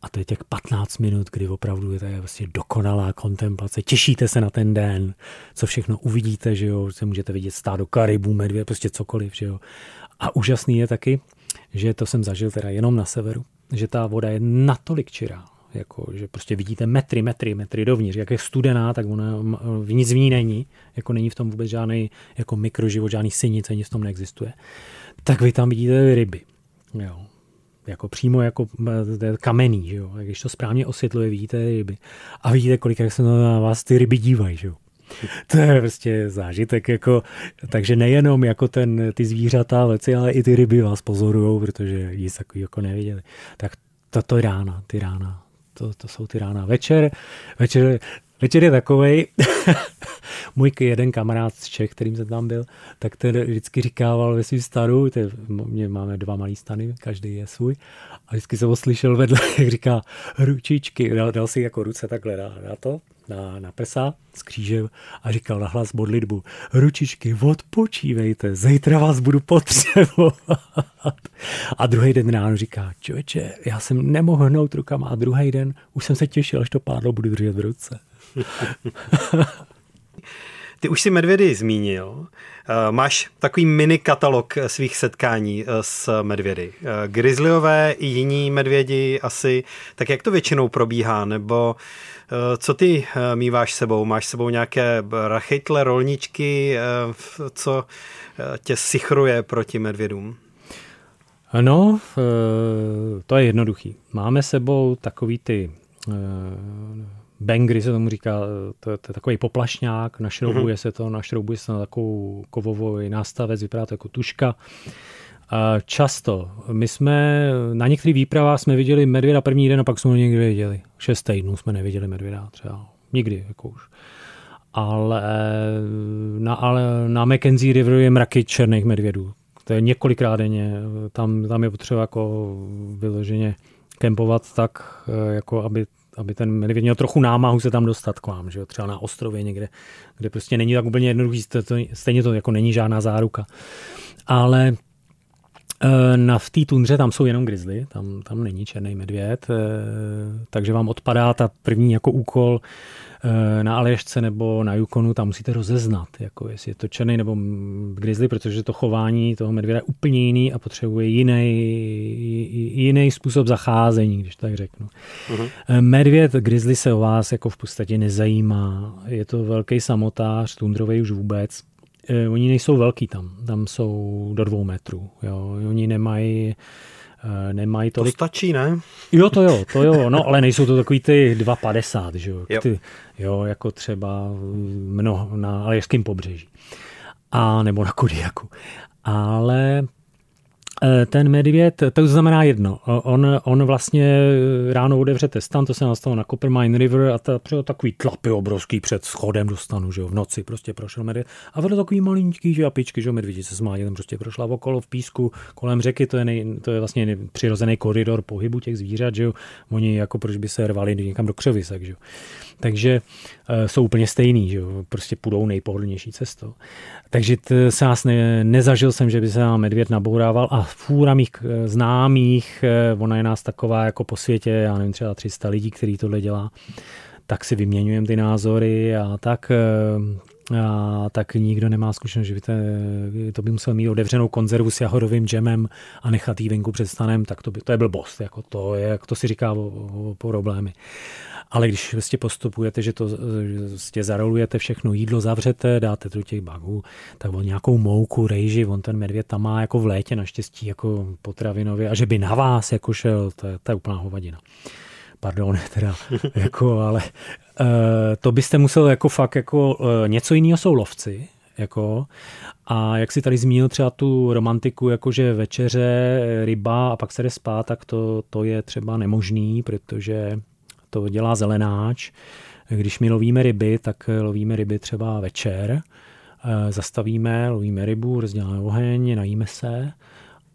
a to je těch 15 minut, kdy opravdu je to vlastně dokonalá kontemplace. Těšíte se na ten den, co všechno uvidíte, že jo, se můžete vidět stát do Karibu, medvěd, prostě cokoliv, že jo. A úžasný je taky, že to jsem zažil teda jenom na severu, že ta voda je natolik čirá, jako, že prostě vidíte metry, metry, metry dovnitř. Jak je studená, tak ona, nic v ní není, jako není v tom vůbec žádný jako mikroživot, žádný synice, nic v tom neexistuje. Tak vy tam vidíte ryby. Jo jako přímo jako kamenný, že jo? když to správně osvětluje, vidíte ryby. A vidíte, kolik se na vás ty ryby dívají, že jo? <laughs> To je prostě zážitek, jako, takže nejenom jako ten, ty zvířata, leci, ale i ty ryby vás pozorují, protože nic takový jako neviděli. Tak to, to je rána, ty rána, to, to jsou ty rána. Večer, večer Večer je takovej, <laughs> můj jeden kamarád z Čech, kterým jsem tam byl, tak ten vždycky říkával ve svým stanu, to je, mě máme dva malý stany, každý je svůj, a vždycky jsem ho slyšel vedle, <laughs> jak říká ručičky, dal, dal si jako ruce takhle na, na to, na, na prsa s křížem a říkal na hlas modlitbu, ručičky, odpočívejte, zítra vás budu potřebovat. A druhý den ráno říká, člověče, já jsem nemohl hnout rukama a druhý den už jsem se těšil, až to pádlo budu držet v ruce. <laughs> Ty už si medvědy zmínil. Eh, máš takový mini katalog svých setkání s medvědy. Grizzlyové i jiní medvědi asi. Tak jak to většinou probíhá? Nebo co ty míváš sebou? Máš sebou nějaké rachytle, rolničky, co tě sichruje proti medvědům? No, to je jednoduchý. Máme sebou takový ty bangry se tomu říká, to, to je takový poplašňák, našroubuje mm-hmm. se to, našroubuje se na takovou kovovou nástavec, vypadá to jako tuška. A často. My jsme na některých výpravách jsme viděli medvěda první den a pak jsme ho někdy viděli. Šest týdnů jsme neviděli medvěda třeba. Nikdy, jako už. Ale na, ale na Mackenzie River je mraky černých medvědů. To je několikrát denně. Tam, tam je potřeba jako vyloženě kempovat tak, jako aby aby ten medvěd měl trochu námahu se tam dostat k vám, že jo? třeba na ostrově někde, kde prostě není tak úplně jednoduchý, stejně to jako není žádná záruka. Ale eh, na v té tundře tam jsou jenom grizzly, tam, tam není černý medvěd, eh, takže vám odpadá ta první jako úkol na Aljašce nebo na Yukonu, tam musíte rozeznat, jako jestli je to černý nebo grizzly, protože to chování toho medvěda je úplně jiný a potřebuje jiný, jiný způsob zacházení, když tak řeknu. Uh-huh. Medvěd grizzly se o vás jako v podstatě nezajímá. Je to velký samotář, tundrový už vůbec. Eh, oni nejsou velký tam, tam jsou do dvou metrů. Jo. Oni nemají Eh, nemají tolik... To stačí, ne? Jo, to jo, to jo, no, ale nejsou to takový ty 2,50, že jo, jo. Ty, jo, jako třeba mnoho na Aljašském pobřeží. A nebo na Kodiaku. Ale Eh, ten medvěd, to znamená jedno, on, on vlastně ráno otevře testan, to se nastalo na Coppermine River a ta, takový tlapy obrovský před schodem dostanu, že jo, v noci prostě prošel medvěd. A vedle takový malinký žapičky, že jo, medvědi se smáli, tam prostě prošla okolo v písku, kolem řeky, to je, nej, to je vlastně přirozený koridor pohybu těch zvířat, že jo, oni jako proč by se rvali někam do křovisek, že jo. Takže e, jsou úplně stejný, že jo? prostě půjdou nejpohodlnější cestou. Takže t, se nás ne, nezažil jsem, že by se nám medvěd nabourával a fůra mých e, známých, e, ona je nás taková jako po světě, já nevím, třeba 300 lidí, který tohle dělá, tak si vyměňujeme ty názory a tak a tak nikdo nemá zkušenost, že by to, to by musel mít otevřenou konzervu s jahodovým džemem a nechat jí venku před stanem, tak to, by, to je blbost, jako to, je, jak to si říká o, o, o problémy. Ale když vlastně postupujete, že to vlastně zarolujete všechno jídlo, zavřete, dáte do těch bagů, tak on nějakou mouku, rejži, on ten medvěd tam má jako v létě naštěstí jako potravinově a že by na vás jako šel, to je, to je úplná hovadina pardon, <laughs> teda, jako, ale to byste musel jako fakt jako uh, něco jiného jsou lovci, jako, a jak si tady zmínil třeba tu romantiku, jakože večeře, ryba a pak se jde spát, tak to, to je třeba nemožný, protože to dělá zelenáč. Když my lovíme ryby, tak lovíme ryby třeba večer, eh, zastavíme, lovíme rybu, rozděláme oheň, najíme se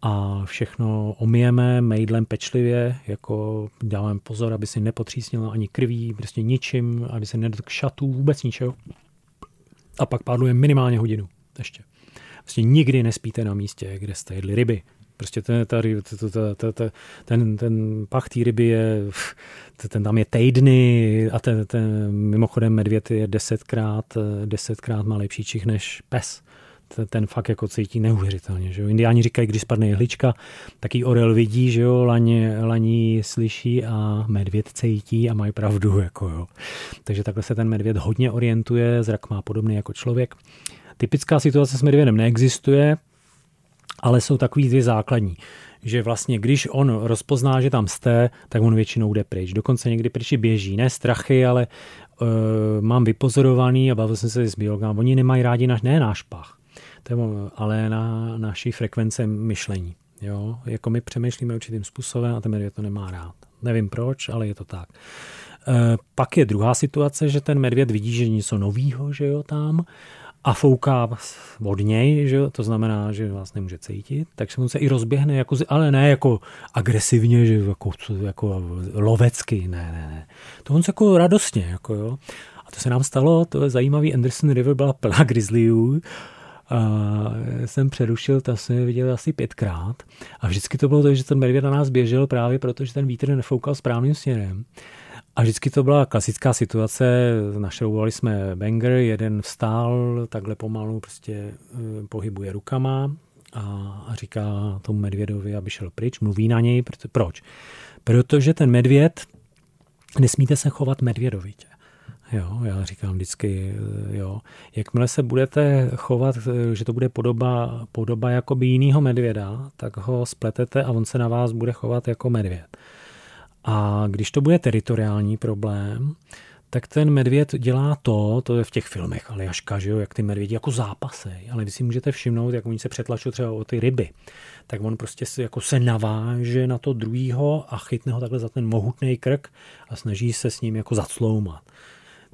a všechno omijeme mejdlem pečlivě, jako dáváme pozor, aby si nepotřísnilo ani krví, prostě ničím, aby se nedotkl šatů, vůbec ničeho. A pak pádluje minimálně hodinu ještě. Prostě nikdy nespíte na místě, kde jste jedli ryby. Prostě ten, tady, ten, ten pach té ryby je, ten tam je týdny a ten, ten mimochodem medvěd je desetkrát, desetkrát má lepší čich než pes. Ten, fakt jako cítí neuvěřitelně. Že jo? Indiáni říkají, když spadne jehlička, taký orel vidí, že jo, laní, laní slyší a medvěd cítí a mají pravdu. Jako jo. Takže takhle se ten medvěd hodně orientuje, zrak má podobný jako člověk. Typická situace s medvědem neexistuje, ale jsou takový dvě základní že vlastně když on rozpozná, že tam jste, tak on většinou jde pryč. Dokonce někdy pryč běží. Ne strachy, ale uh, mám vypozorovaný a bavil jsem se s biologem, oni nemají rádi naš, ne náš pach, je, ale na naší frekvence myšlení. Jo? Jako my přemýšlíme určitým způsobem a ten medvěd to nemá rád. Nevím proč, ale je to tak. E, pak je druhá situace, že ten medvěd vidí, že něco novýho, že jo, tam a fouká od něj, že to znamená, že vás nemůže cítit, takže on se i rozběhne, jako, ale ne jako agresivně, že jako, jako lovecky, ne, ne, ne. To on se jako radostně, jako jo. A to se nám stalo, to je zajímavý, Anderson River byla plná grizzlyů, jsem přerušil, to jsem viděl asi pětkrát a vždycky to bylo to, že ten medvěd na nás běžel právě proto, že ten vítr nefoukal správným směrem. A vždycky to byla klasická situace, našroubovali jsme banger, jeden vstál, takhle pomalu prostě eh, pohybuje rukama a, a říká tomu medvědovi, aby šel pryč, mluví na něj. Proč? Protože ten medvěd, nesmíte se chovat medvědovitě. Jo, já říkám vždycky, eh, jo, jakmile se budete chovat, eh, že to bude podoba, podoba by jinýho medvěda, tak ho spletete a on se na vás bude chovat jako medvěd. A když to bude teritoriální problém, tak ten medvěd dělá to, to je v těch filmech, ale že jo, jak ty medvědi jako zápasej, ale vy si můžete všimnout, jak oni se přetlačují třeba o ty ryby, tak on prostě se, jako se naváže na to druhýho a chytne ho takhle za ten mohutný krk a snaží se s ním jako zacloumat.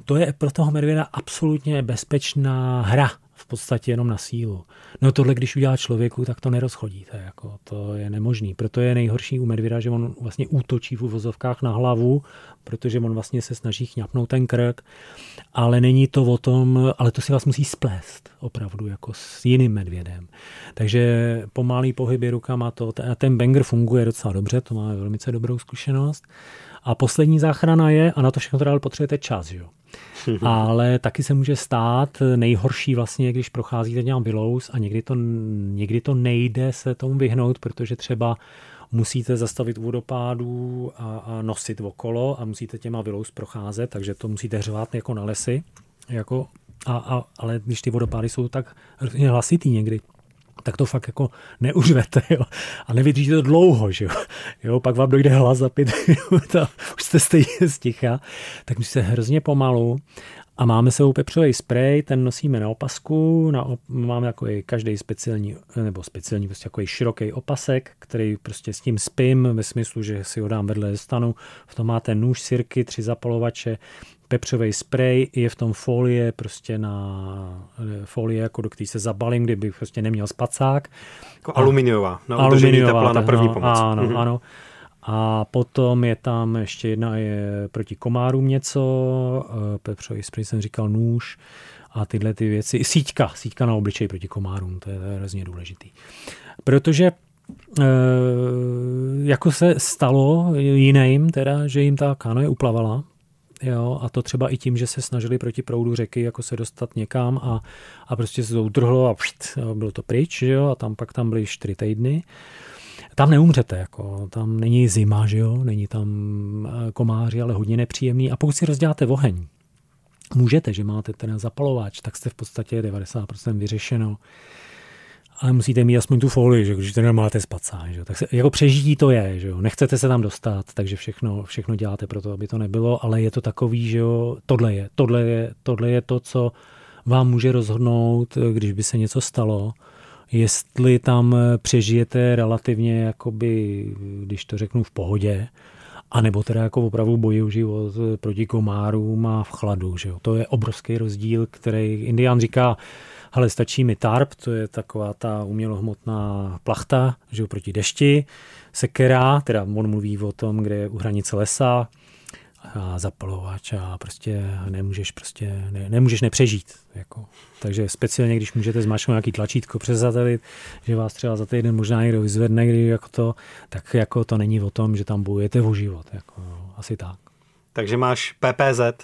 To je pro toho medvěda absolutně bezpečná hra, v podstatě jenom na sílu. No tohle, když udělá člověku, tak to nerozchodíte. Jako, to je nemožný. Proto je nejhorší u medvěda, že on vlastně útočí v uvozovkách na hlavu, protože on vlastně se snaží chňapnout ten krk, ale není to o tom, ale to si vás musí splést opravdu jako s jiným medvědem. Takže pomalý pohyby rukama, to, ten banger funguje docela dobře, to máme velmi dobrou zkušenost. A poslední záchrana je, a na to všechno teda potřebujete čas, že jo. <laughs> Ale taky se může stát nejhorší vlastně, když procházíte nějak vylous a někdy to, někdy to nejde se tomu vyhnout, protože třeba musíte zastavit vodopádu a, a nosit okolo a musíte těma vylous procházet, takže to musíte řvát jako na lesy. Jako, a, a, ale když ty vodopády jsou tak hlasitý někdy, tak to fakt jako neuřvete, jo. A nevydržíte to dlouho, že jo. jo pak vám dojde hlas za pět minut a už jste stejně sticha. Tak musíte hrozně pomalu a máme sebou pepřový sprej, ten nosíme na opasku, na op- máme jako každý speciální, nebo speciální, prostě jako široký opasek, který prostě s tím spím, ve smyslu, že si ho dám vedle stanu. V tom máte nůž, sirky, tři zapalovače, pepřový sprej, je v tom folie prostě na folie, jako do který se zabalím, kdyby prostě neměl spacák. Jako a, aluminiová, na aluminiová, tepla, na první no, pomoc. Ano, mm-hmm. ano. A potom je tam ještě jedna je proti komárům něco, eh, pepřový sprej jsem říkal nůž a tyhle ty věci. Síťka, síťka na obličej proti komárům, to je, hrozně důležitý. Protože e, jako se stalo jiným, teda, že jim ta kanoje uplavala, Jo, a to třeba i tím, že se snažili proti proudu řeky jako se dostat někam a, a prostě se to a, pšt, bylo to pryč, jo, a tam pak tam byly čtyři týdny. Tam neumřete, jako, tam není zima, že jo, není tam eh, komáři, ale hodně nepříjemný. A pokud si rozděláte oheň, můžete, že máte ten zapalovač, tak jste v podstatě 90% vyřešeno ale musíte mít aspoň tu folii, že když to nemáte spacá, že tak se, jako přežití to je, že jo, nechcete se tam dostat, takže všechno, všechno děláte pro to, aby to nebylo, ale je to takový, že jo, tohle je, tohle je, tohle je to, co vám může rozhodnout, když by se něco stalo, jestli tam přežijete relativně, jakoby, když to řeknu, v pohodě, a nebo teda jako opravdu boji o život proti komárům a v chladu. Že jo? To je obrovský rozdíl, který Indián říká, ale stačí mi tarp, to je taková ta umělohmotná plachta, že proti dešti, sekera, teda on mluví o tom, kde je u hranice lesa, a zapalovač a prostě nemůžeš prostě ne, nemůžeš nepřežít. Jako. Takže speciálně, když můžete zmáčknout nějaký tlačítko přes satelit, že vás třeba za týden možná někdo vyzvedne, kdy jako to, tak jako to není o tom, že tam bojujete o život. Jako, asi tak. Takže máš PPZ, eh,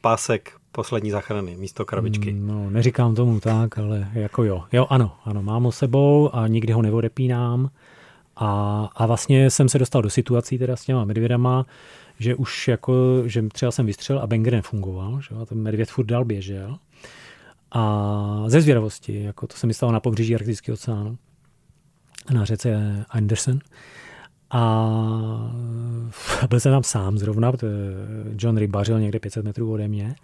pásek poslední záchrany místo krabičky. Mm, no, neříkám tomu tak, ale jako jo. Jo, ano, ano, mám ho sebou a nikdy ho neodepínám. A, a vlastně jsem se dostal do situací teda s těma medvědama, že už jako, že třeba jsem vystřelil a banger nefungoval, že a ten medvěd furt dál běžel. A ze zvědavosti, jako to se mi stalo na pobřeží Arktického oceánu, na řece Anderson. A byl jsem tam sám zrovna, protože John rybařil někde 500 metrů ode mě.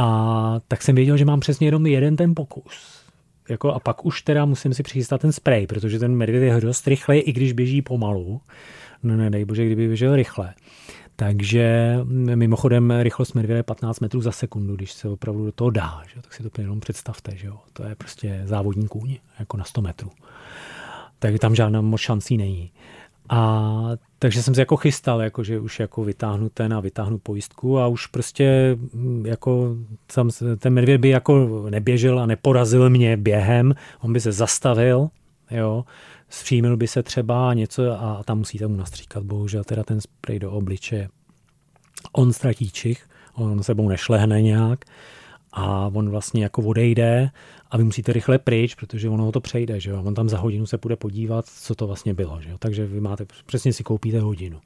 A tak jsem věděl, že mám přesně jenom jeden ten pokus. Jako, a pak už teda musím si přichystat ten spray, protože ten medvěd je dost rychlej, i když běží pomalu. No nedej bože, kdyby běžel rychle. Takže mimochodem rychlost medvěda je 15 metrů za sekundu, když se opravdu do toho dá, že? tak si to jenom představte, že jo? to je prostě závodní kůň, jako na 100 metrů. Takže tam žádná moc šancí není. A takže jsem se jako chystal, jako, že už jako vytáhnu ten a vytáhnu pojistku a už prostě mm, jako tam, ten medvěd by jako neběžel a neporazil mě během, on by se zastavil, jo, střímil by se třeba něco a tam musíte mu nastříkat, bohužel teda ten spray do obličeje. on ztratí čich, on sebou nešlehne nějak a on vlastně jako odejde a vy musíte rychle pryč, protože ono to přejde, že jo? On tam za hodinu se bude podívat, co to vlastně bylo, že jo? Takže vy máte, přesně si koupíte hodinu.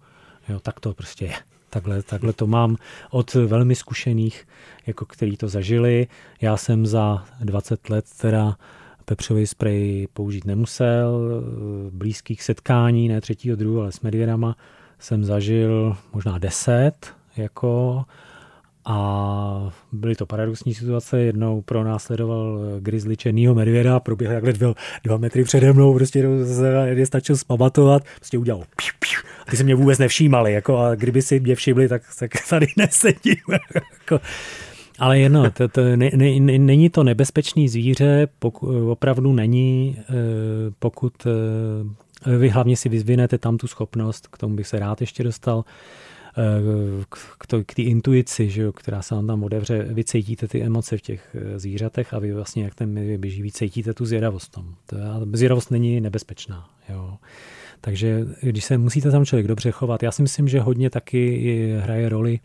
Jo, tak to prostě je. Takhle, takhle to mám od velmi zkušených, jako který to zažili. Já jsem za 20 let teda pepřový sprej použít nemusel. Blízkých setkání, ne třetího druhu, ale s medvědama jsem zažil možná 10, jako a byly to paradoxní situace. Jednou pro následoval grizzly černýho medvěda, proběhl jakhle dva, dva metry přede mnou, prostě je stačil zpamatovat, prostě udělal piu, piu. Ty se mě vůbec nevšímali, jako, a kdyby si mě všimli, tak, tak tady <laughs> nesedím. Jako. Ale jedno, to, to, ne, ne, není to nebezpečný zvíře, pokud, opravdu není, eh, pokud eh, vy hlavně si vyzvinete tam tu schopnost, k tomu bych se rád ještě dostal, Eh, k té intuici, že jo, která se vám tam odevře, vy cítíte ty emoce v těch eh, zvířatech a vy vlastně, jak ten medvěd běží, vy cítíte tu zvědavost. To je, zvědavost není nebezpečná. Jo. Takže když se musíte tam člověk dobře chovat, já si myslím, že hodně taky hraje roli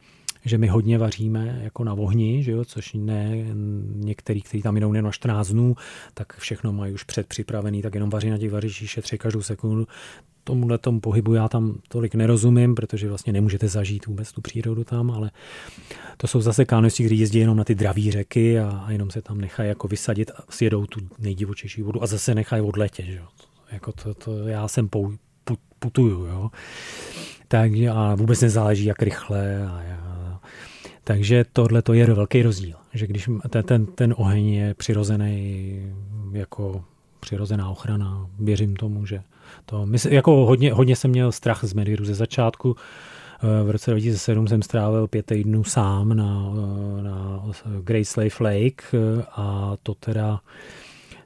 že my hodně vaříme jako na ohni, že jo, což ne některý, kteří tam jdou na 14 dnů, tak všechno mají už předpřipravený, tak jenom vaří na těch vařičích šetří každou sekundu. Tomuhle tomu pohybu já tam tolik nerozumím, protože vlastně nemůžete zažít vůbec tu přírodu tam, ale to jsou zase kánoisti, kteří jezdí jenom na ty draví řeky a, a jenom se tam nechají jako vysadit a sjedou tu nejdivočejší vodu a zase nechají odletět. Že jo. Jako to, to, já jsem pou, putuju, jo. Takže a vůbec nezáleží, jak rychle a, takže tohle to je velký rozdíl, že když ten, ten, ten oheň je přirozený jako přirozená ochrana, věřím tomu, že to, mysl, jako hodně, hodně jsem měl strach z medvědu ze začátku, eh, v roce 2007 jsem strávil pět týdnů sám na, eh, na Great Slave Lake eh, a to teda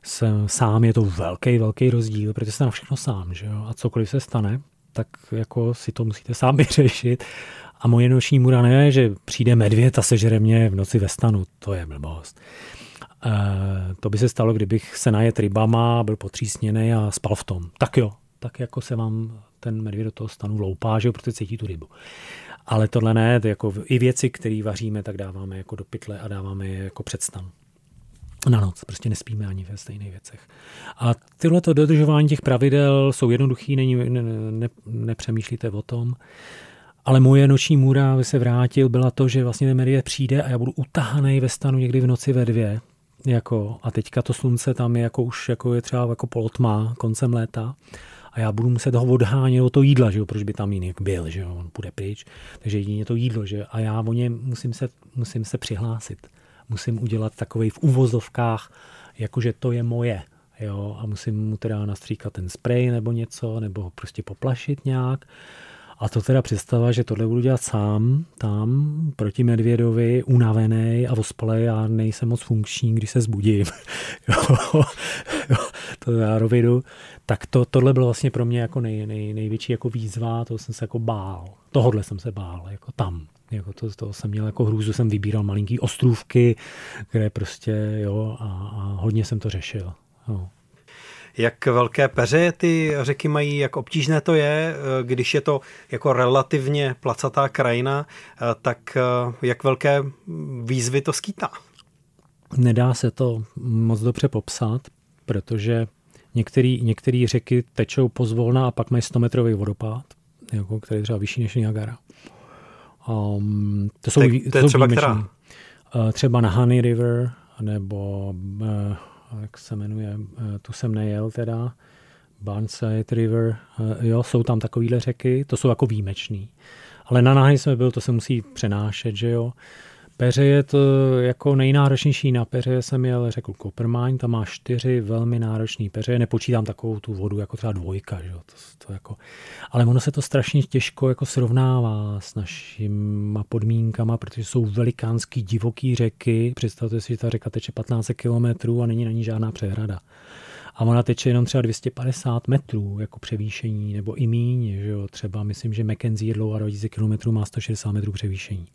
jsem, sám je to velký, velký rozdíl, protože jste na všechno sám, že jo? A cokoliv se stane, tak jako si to musíte sám <laughs> vyřešit. A moje noční mura je, že přijde medvěd a sežere mě v noci ve stanu. To je blbost. E, to by se stalo, kdybych se najet rybama, byl potřísněný a spal v tom. Tak jo, tak jako se vám ten medvěd do toho stanu loupá, že jo, protože cítí tu rybu. Ale tohle ne, to jako i věci, které vaříme, tak dáváme jako do pytle a dáváme je jako předstan. Na noc, prostě nespíme ani ve stejných věcech. A tyhle to dodržování těch pravidel jsou jednoduchý, není, ne, ne, nepřemýšlíte o tom. Ale moje noční můra, aby se vrátil, byla to, že vlastně ten medvěd přijde a já budu utahaný ve stanu někdy v noci ve dvě. Jako, a teďka to slunce tam je jako už jako je třeba jako polotma koncem léta. A já budu muset ho odhánět o to jídla, že jo, proč by tam jiný byl, že jo, on půjde pryč, takže jedině to jídlo, že a já o ně musím se, musím se přihlásit, musím udělat takový v uvozovkách, jakože to je moje, jo, a musím mu teda nastříkat ten spray nebo něco, nebo prostě poplašit nějak a to teda představa, že tohle budu dělat sám, tam, proti medvědovi, unavený a ospalej a nejsem moc funkční, když se zbudím. <laughs> jo, jo, to já rovidu. Tak to, tohle bylo vlastně pro mě jako nej, nej, největší jako výzva, to jsem se jako bál. Tohodle jsem se bál, jako tam. Jako to, to jsem měl jako hrůzu, jsem vybíral malinký ostrůvky, kde prostě, jo, a, a hodně jsem to řešil. Jo jak velké peře ty řeky mají, jak obtížné to je, eh, když je to jako relativně placatá krajina, eh, tak eh, jak velké výzvy to skýtá? Nedá se to moc dobře popsat, protože některé řeky tečou pozvolna a pak mají 100 metrový vodopád, jako, který je třeba vyšší než Niagara. Um, to jsou, to, to je třeba která? Uh, třeba na Honey River, nebo uh, jak se jmenuje, eh, tu jsem nejel teda, Barnside River, eh, jo, jsou tam takovýhle řeky, to jsou jako výjimečný. Ale na náhy jsme byl, to se musí přenášet, že jo. Peře je to jako nejnáročnější na peře jsem jel řekl Kopermáň, tam má čtyři velmi náročné peře, nepočítám takovou tu vodu jako třeba dvojka, že to, to jako, ale ono se to strašně těžko jako srovnává s našimi podmínkama, protože jsou velikánský divoký řeky, představte si, že ta řeka teče 15 kilometrů a není na ní žádná přehrada. A ona teče jenom třeba 250 metrů jako převýšení, nebo i míň, že jo? třeba myslím, že Mackenzie dlouhá 2000 km, má 160 metrů převýšení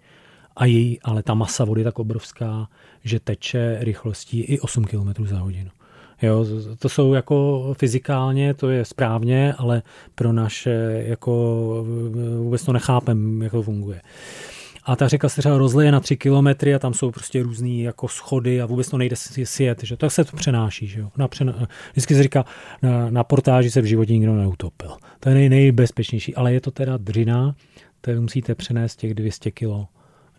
a její, ale ta masa vody je tak obrovská, že teče rychlostí i 8 km za hodinu. Jo, to jsou jako fyzikálně, to je správně, ale pro naše jako vůbec to nechápem, jak to funguje. a ta řeka se třeba rozleje na tři kilometry a tam jsou prostě různé jako schody a vůbec to nejde sjet, že tak se to přenáší, že jo. Na přena, vždycky se říká, na, na portáži se v životě nikdo neutopil. To je nej, nejbezpečnější, ale je to teda dřina, to musíte přenést těch 200 kilo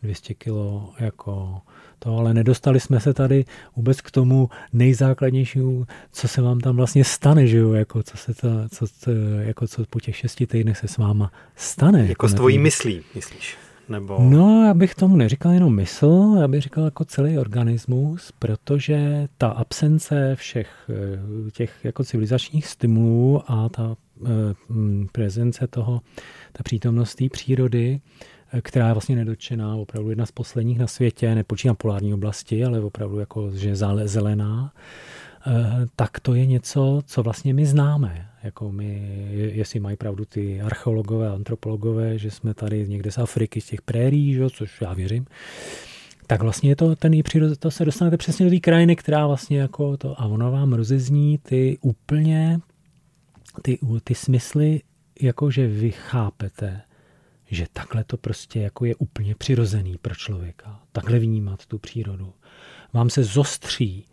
200 kilo jako to, ale nedostali jsme se tady vůbec k tomu nejzákladnějšímu, co se vám tam vlastně stane, že jo, jako co se to, co, to, jako co po těch šesti týdnech se s váma stane. Jako, jako s tvojí myslí, myslíš? Nebo... No, já bych tomu neříkal jenom mysl, já bych říkal jako celý organismus, protože ta absence všech eh, těch jako civilizačních stimulů a ta e, prezence toho, ta přítomnost té přírody, která je vlastně nedotčená, opravdu jedna z posledních na světě, nepočítám polární oblasti, ale opravdu jako, že je zelená, eh, tak to je něco, co vlastně my známe. Jako my, jestli mají pravdu ty archeologové, antropologové, že jsme tady někde z Afriky, z těch prérí, že, což já věřím, tak vlastně je to ten přírod, to se dostanete přesně do té krajiny, která vlastně jako to, a ono vám rozezní ty úplně, ty, ty smysly, jako že vy chápete, že takhle to prostě jako je úplně přirozený pro člověka. Takhle vnímat tu přírodu. Vám se zostří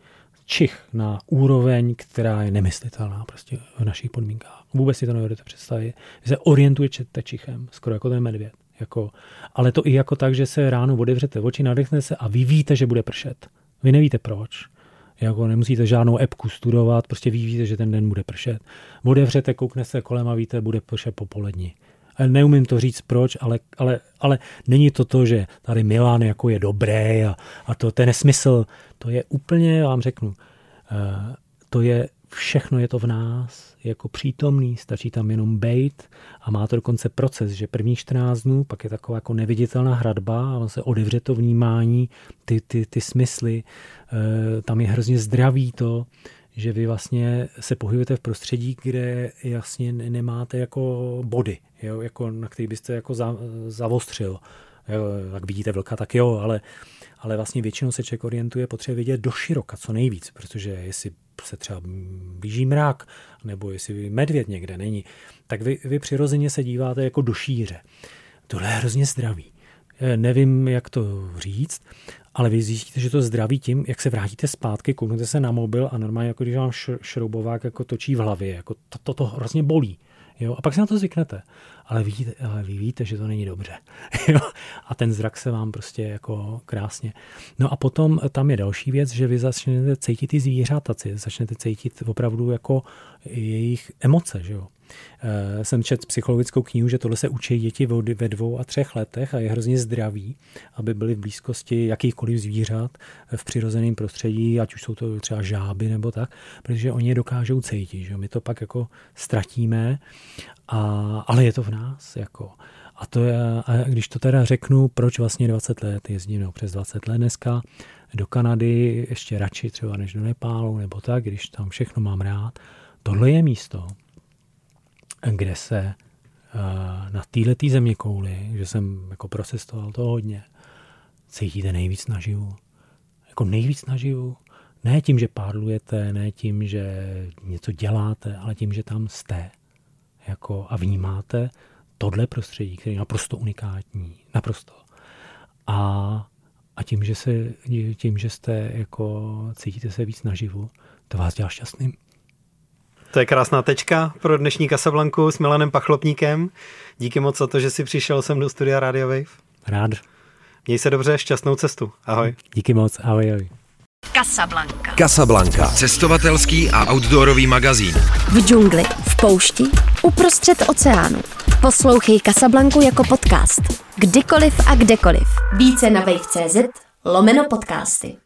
čich na úroveň, která je nemyslitelná prostě v našich podmínkách. Vůbec si to nevedete představit. Vy se orientujete čichem, skoro jako ten medvěd. Jako, ale to i jako tak, že se ráno otevřete oči, nadechnete se a vy víte, že bude pršet. Vy nevíte proč. Jako nemusíte žádnou epku studovat, prostě vy víte, že ten den bude pršet. Otevřete, kouknete se kolem a víte, bude pršet popolední. Neumím to říct proč, ale, ale, ale není to to, že tady Milan jako je dobrý a, a to, ten nesmysl. To je úplně, já vám řeknu, uh, to je všechno je to v nás, jako přítomný, stačí tam jenom bejt a má to dokonce proces, že první 14 dnů, pak je taková jako neviditelná hradba a on se odevře to vnímání, ty, ty, ty smysly, e, tam je hrozně zdravý to, že vy vlastně se pohybujete v prostředí, kde jasně nemáte jako body, jo, jako, na který byste jako za, zavostřil. Jo, jak vidíte vlka, tak jo, ale, ale vlastně většinou se člověk orientuje, potřebuje vidět do široka, co nejvíc, protože jestli se třeba blíží mrak, nebo jestli medvěd někde není, tak vy, vy přirozeně se díváte jako do šíře. Tohle je hrozně zdravý. Nevím, jak to říct, ale vy zjistíte, že to zdraví tím, jak se vrátíte zpátky, kouknete se na mobil a normálně, jako když vám šroubovák jako točí v hlavě, jako to, to, to hrozně bolí. Jo? A pak si na to zvyknete. Ale, vidíte, ale vy víte, že to není dobře. <laughs> Jo? A ten zrak se vám prostě jako krásně. No a potom tam je další věc, že vy začnete cítit ty zvířata, začnete cítit opravdu jako jejich emoce. Že jo? Eh, jsem čet psychologickou knihu, že tohle se učí děti ve dvou a třech letech a je hrozně zdravý, aby byly v blízkosti jakýchkoliv zvířat v přirozeném prostředí, ať už jsou to třeba žáby nebo tak, protože oni je dokážou cítit. Že? My to pak jako ztratíme, a, ale je to v nás. Jako. A, to je, a když to teda řeknu, proč vlastně 20 let jezdím, no přes 20 let dneska, do Kanady, ještě radši třeba než do Nepálu, nebo tak, když tam všechno mám rád. Tohle je místo, kde se eh, na této země kouli, že jsem jako procestoval to hodně, cítíte nejvíc naživu. Jako nejvíc naživu. Ne tím, že pádlujete, ne tím, že něco děláte, ale tím, že tam jste. Jako a vnímáte tohle prostředí, které je naprosto unikátní. Naprosto. A, a tím, že se, tím, že jste jako cítíte se víc naživu, to vás dělá šťastným. To je krásná tečka pro dnešní Kasablanku s Milanem Pachlopníkem. Díky moc za to, že jsi přišel sem do studia Radio Wave. Rád. Měj se dobře, šťastnou cestu. Ahoj. Díky moc, ahoj, ahoj. Casablanca. Casablanca. Cestovatelský a outdoorový magazín. V džungli, v poušti, uprostřed oceánu. Poslouchej Casablanku jako podcast. Kdykoliv a kdekoliv. Více na wave.cz lomeno podcasty.